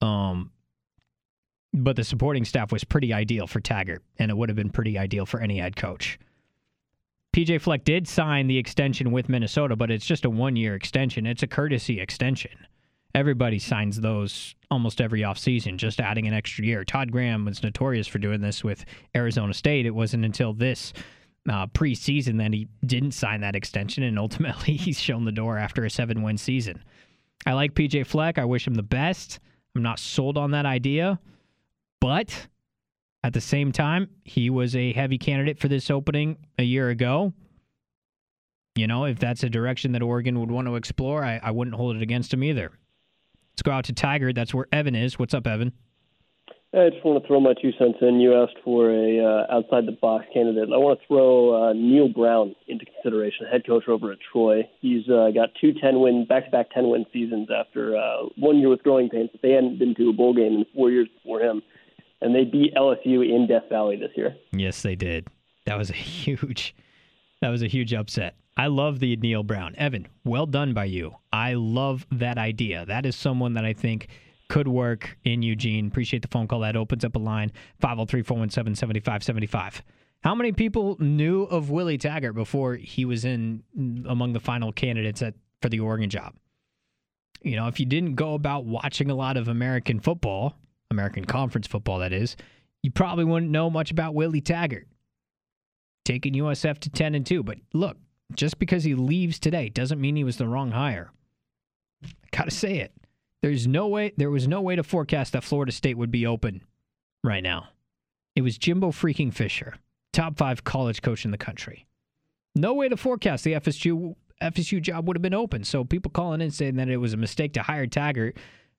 Um, but the supporting staff was pretty ideal for Taggart, and it would have been pretty ideal for any head coach. PJ Fleck did sign the extension with Minnesota, but it's just a one year extension. It's a courtesy extension. Everybody signs those almost every offseason, just adding an extra year. Todd Graham was notorious for doing this with Arizona State. It wasn't until this uh, preseason that he didn't sign that extension, and ultimately he's shown the door after a seven win season. I like PJ Fleck. I wish him the best. I'm not sold on that idea, but at the same time, he was a heavy candidate for this opening a year ago. You know, if that's a direction that Oregon would want to explore, I, I wouldn't hold it against him either. Let's go out to Tigard. That's where Evan is. What's up, Evan? I just want to throw my two cents in. You asked for a uh, outside the box candidate. I want to throw uh, Neal Brown into consideration, head coach over at Troy. He's uh, got two 10 win back to back 10 win seasons after uh, one year with growing pains, but they hadn't been to a bowl game in four years before him, and they beat LSU in Death Valley this year. Yes, they did. That was a huge that was a huge upset. I love the Neal Brown. Evan, well done by you. I love that idea. That is someone that I think could work in Eugene. Appreciate the phone call. That opens up a line 503 417 7575. How many people knew of Willie Taggart before he was in among the final candidates at, for the Oregon job? You know, if you didn't go about watching a lot of American football, American Conference football, that is, you probably wouldn't know much about Willie Taggart taking USF to 10 and 2. But look, just because he leaves today doesn't mean he was the wrong hire. I gotta say it. There's no way there was no way to forecast that Florida State would be open right now. It was Jimbo freaking Fisher, top five college coach in the country. No way to forecast the FSU FSU job would have been open. So people calling in saying that it was a mistake to hire Taggart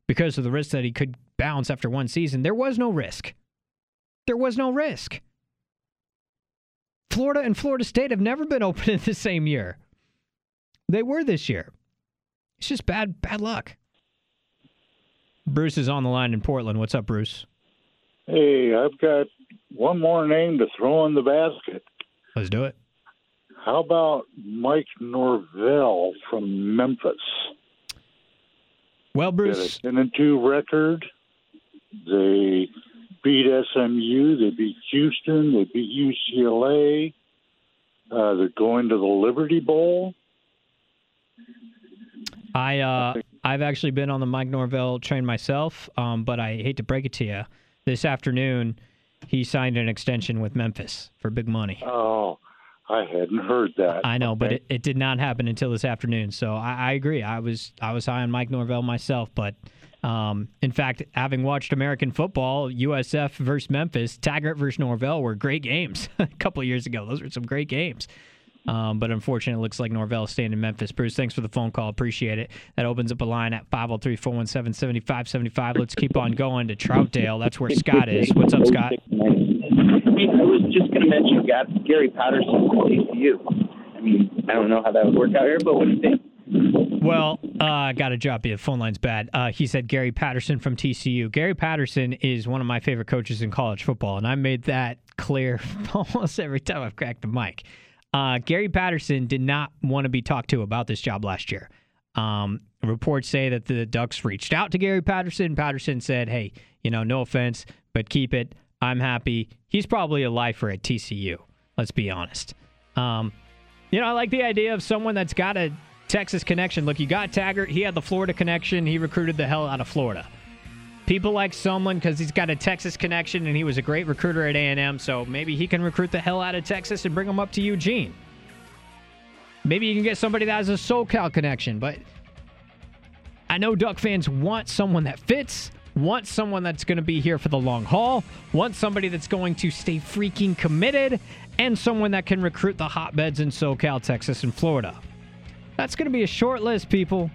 because of the risk that he could bounce after one season. There was no risk. There was no risk. Florida and Florida State have never been open in the same year. They were this year. It's just bad bad luck. Bruce is on the line in Portland. What's up, Bruce? Hey, I've got one more name to throw in the basket. Let's do it. How about Mike Norvell from Memphis? Well, Bruce, ten and two record. They beat SMU. They beat Houston. They beat UCLA. Uh, they're going to the Liberty Bowl. I uh, I've actually been on the Mike Norvell train myself, um, but I hate to break it to you. This afternoon, he signed an extension with Memphis for big money. Oh, I hadn't heard that. I know, but it, it did not happen until this afternoon. So I, I agree. I was I was high on Mike Norvell myself, but um, in fact, having watched American football, USF versus Memphis, Taggart versus Norvell were great games a couple of years ago. Those were some great games. Um, but unfortunately, it looks like Norvell is staying in Memphis. Bruce, thanks for the phone call. Appreciate it. That opens up a line at 503 417 7575. Let's keep on going to Troutdale. That's where Scott is. What's up, Scott? Hey, I was just going to mention Gary Patterson from TCU. I mean, I don't know how that would work out here, but what do you think? Well, uh, I got to drop you. The phone line's bad. Uh, he said Gary Patterson from TCU. Gary Patterson is one of my favorite coaches in college football, and I made that clear almost every time I've cracked the mic. Uh, Gary Patterson did not want to be talked to about this job last year. Um, reports say that the Ducks reached out to Gary Patterson. Patterson said, "Hey, you know, no offense, but keep it. I'm happy." He's probably a lifer at TCU. Let's be honest. Um, you know, I like the idea of someone that's got a Texas connection. Look, you got Taggart. He had the Florida connection. He recruited the hell out of Florida. People like someone because he's got a Texas connection and he was a great recruiter at A&M. So maybe he can recruit the hell out of Texas and bring them up to Eugene. Maybe you can get somebody that has a SoCal connection. But I know Duck fans want someone that fits, want someone that's going to be here for the long haul, want somebody that's going to stay freaking committed, and someone that can recruit the hotbeds in SoCal, Texas, and Florida. That's going to be a short list, people.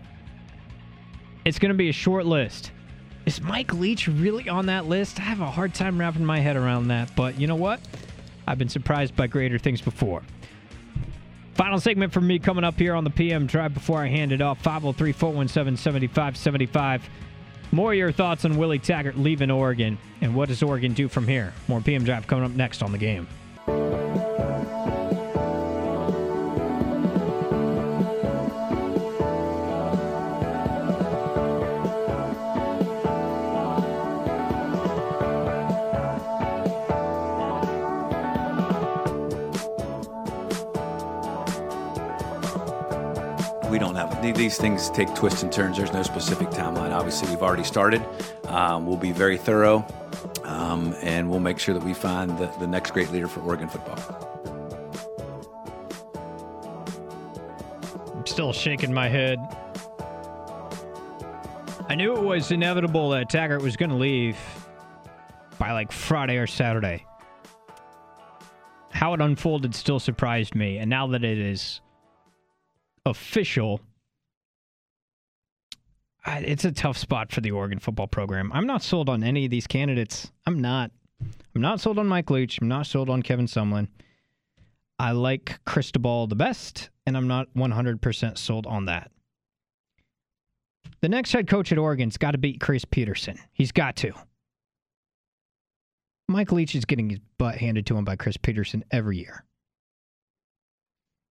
It's going to be a short list. Is Mike Leach really on that list? I have a hard time wrapping my head around that, but you know what? I've been surprised by greater things before. Final segment for me coming up here on the PM Drive before I hand it off 503 417 7575. More of your thoughts on Willie Taggart leaving Oregon and what does Oregon do from here? More PM Drive coming up next on the game. These things take twists and turns. There's no specific timeline. Obviously, we've already started. Um, we'll be very thorough, um, and we'll make sure that we find the, the next great leader for Oregon football. I'm still shaking my head. I knew it was inevitable that Taggart was going to leave by like Friday or Saturday. How it unfolded still surprised me, and now that it is official, it's a tough spot for the Oregon football program. I'm not sold on any of these candidates. I'm not. I'm not sold on Mike Leach. I'm not sold on Kevin Sumlin. I like Cristobal the best, and I'm not 100% sold on that. The next head coach at Oregon's got to beat Chris Petersen. He's got to. Mike Leach is getting his butt handed to him by Chris Petersen every year.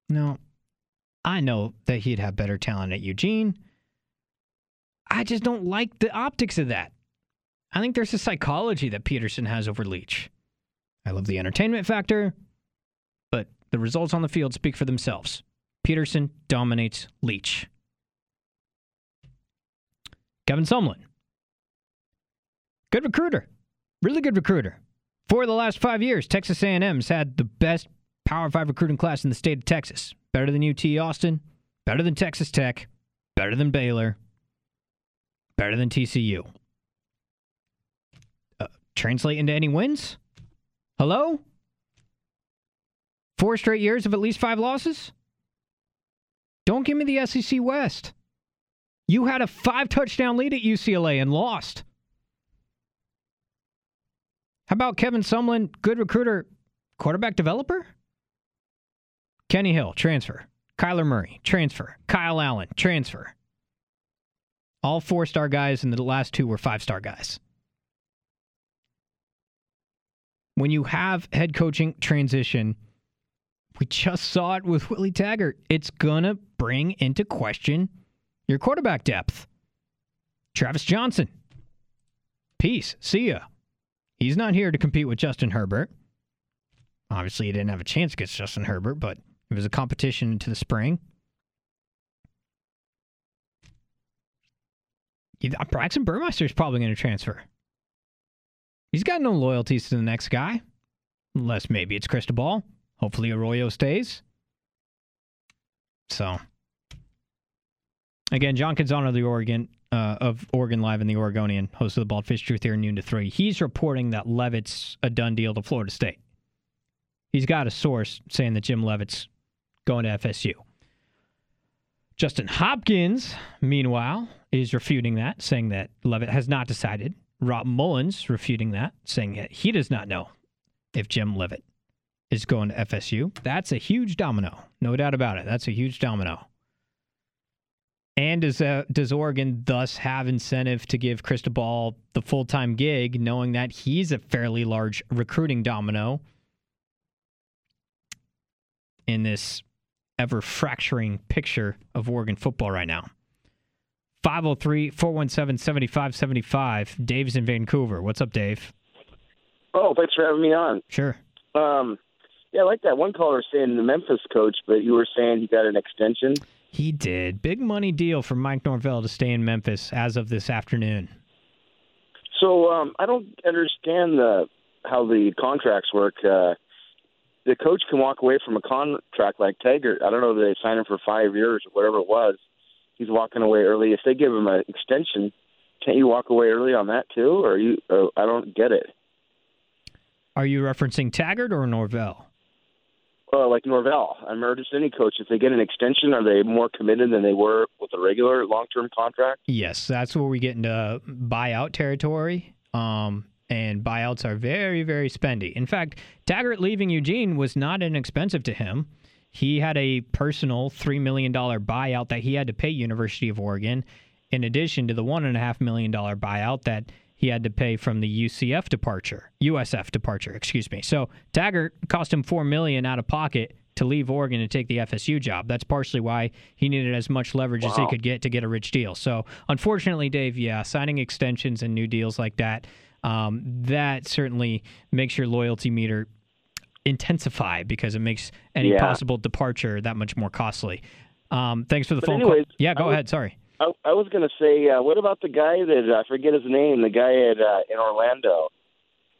No, I know that he'd have better talent at Eugene. I just don't like the optics of that. I think there's a psychology that Petersen has over Leach. I love the entertainment factor. but the results on the field speak for themselves. Petersen dominates Leach. Kevin Sumlin. Good recruiter. Really good recruiter. For the last five years, Texas A&M's had the best Power 5 recruiting class in the state of Texas. Better than UT Austin, better than Texas Tech, better than Baylor, better than TCU. Uh, translate into any wins? Hello? Four straight years of at least five losses? Don't give me the SEC West. You had a five touchdown lead at UCLA and lost. How about Kevin Sumlin, good recruiter, quarterback developer? Kenny Hill, transfer. Kyler Murray, transfer. Kyle Allen, transfer. All four star guys, and the last two were five star guys. When you have head coaching transition, we just saw it with Willie Taggart. It's going to bring into question your quarterback depth. Travis Jonsen. Peace. See ya. He's not here to compete with Justin Herbert. Obviously, he didn't have a chance against Justin Herbert, but it was a competition into the spring. Braxton Burmeister is probably going to transfer. He's got no loyalties to the next guy, unless maybe it's Cristobal. Hopefully, Arroyo stays. So, again, John Canzano of the Oregon uh, of Oregon Live and the Oregonian, host of the Bald Faced Truth here noon to three. He's reporting that Leavitt's a done deal to Florida State. He's got a source saying that Jim Leavitt's going to FSU. Justin Hopkins, meanwhile, is refuting that, saying that Leavitt has not decided. Rob Mullens refuting that, saying that he does not know if Jim Leavitt is going to FSU. That's a huge domino. No doubt about it. That's a huge domino. And does uh, does Oregon thus have incentive to give Cristobal the full time gig, knowing that he's a fairly large recruiting domino in this ever fracturing picture of Oregon football right now? 503 417 7575. Dave's in Vancouver. What's up, Dave? Oh, thanks for having me on. Sure. Um, yeah, I like that one caller saying the Memphis coach, but you were saying he got an extension. He did. Big money deal for Mike Norvell to stay in Memphis as of this afternoon. So um, I don't understand the how the contracts work. Uh, the coach can walk away from a contract like Taggart. I don't know if they signed him for five years or whatever it was. He's walking away early. If they give him an extension, can't you walk away early on that too? Or you? Or I don't get it. Are you referencing Taggart or Norvell? uh, like Norvell. I remember just any coach, if they get an extension, are they more committed than they were with a regular long term contract? Yes, that's where we get into buyout territory. Um, and buyouts are very, very spendy. In fact, Taggart leaving Eugene was not inexpensive to him. He had a personal $3 million buyout that he had to pay University of Oregon, in addition to the $1.5 million buyout that he had to pay from the UCF departure, USF departure, excuse me. So Taggart cost him 4 million out of pocket to leave Oregon and take the FSU job. That's partially why he needed as much leverage wow. as he could get to get a rich deal. So unfortunately, Dave, yeah, signing extensions and new deals like that, um, that certainly makes your loyalty meter intensify because it makes any yeah. possible departure that much more costly. Um, thanks for the but phone anyways, call. Yeah, go ahead. Sorry. I, I was going to say, uh, what about the guy that I forget his name? The guy at uh, in Orlando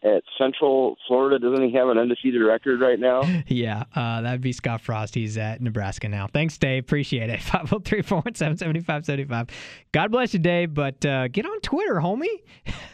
at Central Florida. Doesn't he have an undefeated record right now? yeah, uh, that'd be Scott Frost. He's at Nebraska now. Thanks, Dave. Appreciate it. 503 417 7575. God bless you, Dave, but uh, get on Twitter, homie.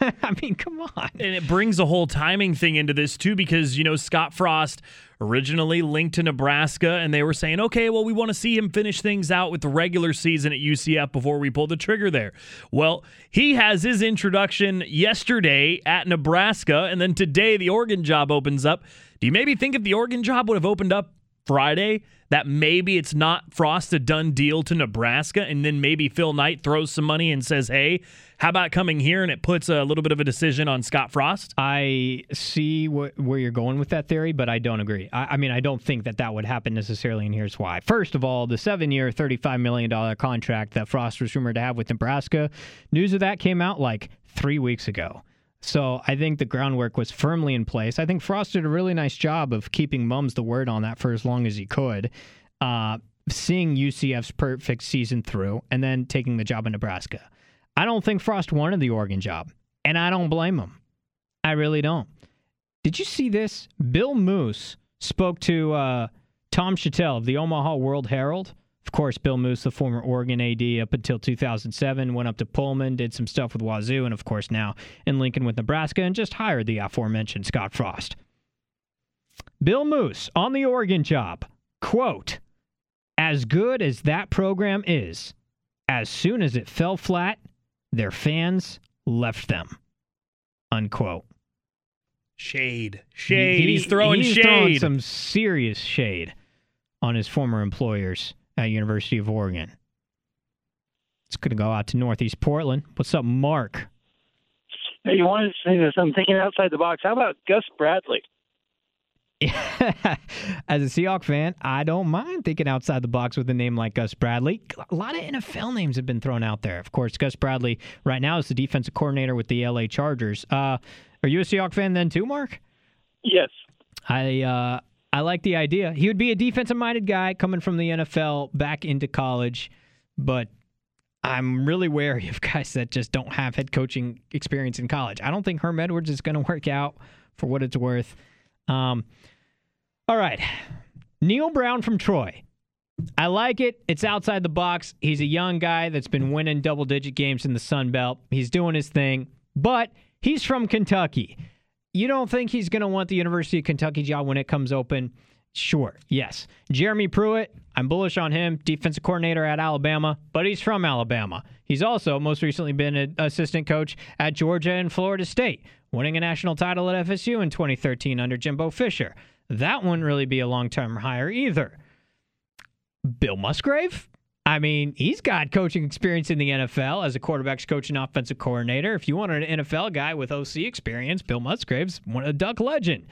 I mean, come on. And it brings a whole timing thing into this, too, because, you know, Scott Frost originally linked to Nebraska, and they were saying, okay, well, we want to see him finish things out with the regular season at UCF before we pull the trigger there. Well, he has his introduction yesterday at Nebraska, and then today the Oregon job opens up. Do you maybe think if the Oregon job would have opened up Friday, that maybe it's not Frost a done deal to Nebraska, and then maybe Phil Knight throws some money and says, hey, how about coming here and it puts a little bit of a decision on Scott Frost? I see wh- where you're going with that theory, but I don't agree. I, I mean, I don't think that that would happen necessarily, and here's why. First of all, the seven year, $35 million contract that Frost was rumored to have with Nebraska, news of that came out like three weeks ago. So I think the groundwork was firmly in place. I think Frost did a really nice job of keeping mums the word on that for as long as he could. Uh, seeing UCF's perfect season through and then taking the job in Nebraska. I don't think Frost wanted the Oregon job, and I don't blame him. I really don't. Did you see this? Bill Moos spoke to uh, Tom Shatel of the Omaha World Herald. Of course, Bill Moos, the former Oregon AD up until 2007, went up to Pullman, did some stuff with Wazoo, and of course now in Lincoln with Nebraska, and just hired the aforementioned Scott Frost. Bill Moos on the Oregon job, quote, as good as that program is, as soon as it fell flat, their fans left them. Unquote. Shade. Shade. He- he's throwing he's shade. throwing some serious shade on his former employers at University of Oregon. It's going to go out to Northeast Portland. What's up, Mark? Hey, you wanted to say this? I'm thinking outside the box. How about Gus Bradley? As a Seahawk fan, I don't mind thinking outside the box with a name like Gus Bradley. A lot of NFL names have been thrown out there. Of course, Gus Bradley right now is the defensive coordinator with the LA Chargers. Uh, are you a Seahawk fan then too, Mark? Yes. I uh, I like the idea. He would be a defensive minded guy coming from the NFL back into college, but I'm really wary of guys that just don't have head coaching experience in college. I don't think Herm Edwards is going to work out for what it's worth. Um, all right. Neal Brown from Troy. I like it. It's outside the box. He's a young guy that's been winning double digit games in the Sun Belt. He's doing his thing, but he's from Kentucky. You don't think he's going to want the University of Kentucky job when it comes open? Sure, yes. Jeremy Pruitt, I'm bullish on him, defensive coordinator at Alabama, but he's from Alabama. He's also most recently been an assistant coach at Georgia and Florida State, winning a national title at FSU in 2013 under Jimbo Fisher. That wouldn't really be a long term hire either. Bill Musgrave? I mean, he's got coaching experience in the NFL as a quarterback's coach and offensive coordinator. If you wanted an NFL guy with OC experience, Bill Musgrave's one a Duck legend.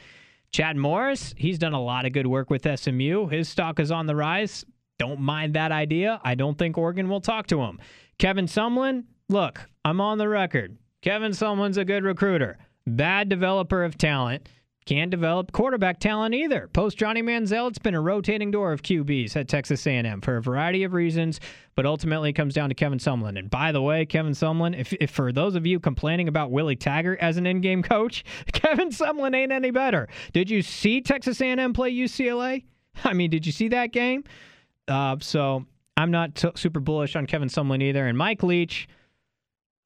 Chad Morris, he's done a lot of good work with SMU. His stock is on the rise. Don't mind that idea. I don't think Oregon will talk to him. Kevin Sumlin, look, I'm on the record. Kevin Sumlin's a good recruiter, bad developer of talent. Can't develop quarterback talent either. Post Johnny Manziel, it's been a rotating door of QBs at Texas A&M for a variety of reasons, but ultimately it comes down to Kevin Sumlin. And by the way, Kevin Sumlin, if, if for those of you complaining about Willie Taggart as an in-game coach, Kevin Sumlin ain't any better. Did you see Texas A&M play UCLA? I mean, did you see that game? Uh, so I'm not t- super bullish on Kevin Sumlin either. And Mike Leach,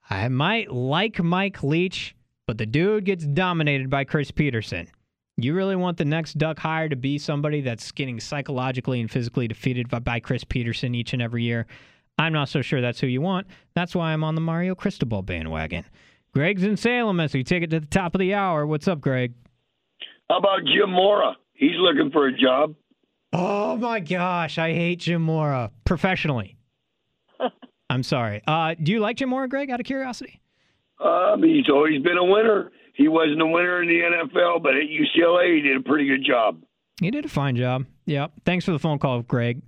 I might like Mike Leach, but the dude gets dominated by Chris Petersen. You really want the next Duck hire to be somebody that's getting psychologically and physically defeated by, by Chris Petersen each and every year? I'm not so sure that's who you want. That's why I'm on the Mario Cristobal bandwagon. Greg's in Salem as we take it to the top of the hour. What's up, Greg? How about Jim Mora? He's looking for a job. Oh my gosh, I hate Jim Mora professionally. I'm sorry. Uh, do you like Jim Mora, Greg? Out of curiosity. Um, he's always been a winner. He wasn't a winner in the NFL, but at UCLA, he did a pretty good job. He did a fine job. Yeah. Thanks for the phone call, Greg.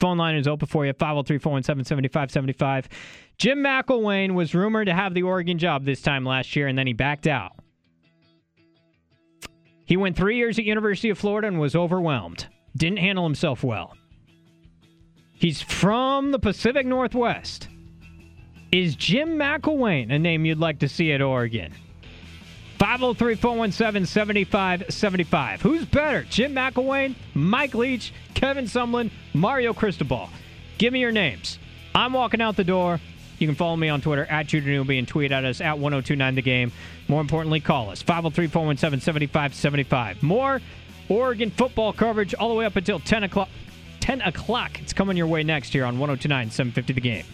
Phone line is open for you 503 417 7575. Jim McElwain was rumored to have the Oregon job this time last year, and then he backed out. He went three years at University of Florida and was overwhelmed. Didn't handle himself well. He's from the Pacific Northwest. Is Jim McElwain a name you'd like to see at Oregon? 503 417 7575. Who's better, Jim McElwain, Mike Leach, Kevin Sumlin, Mario Cristobal? Give me your names. I'm walking out the door. You can follow me on Twitter at Judah Newby and tweet at us at 1029 The Game. More importantly, call us 503 417 7575. More Oregon football coverage all the way up until 10 o'clock. 10 o'clock. It's coming your way next here on 1029 750 The Game.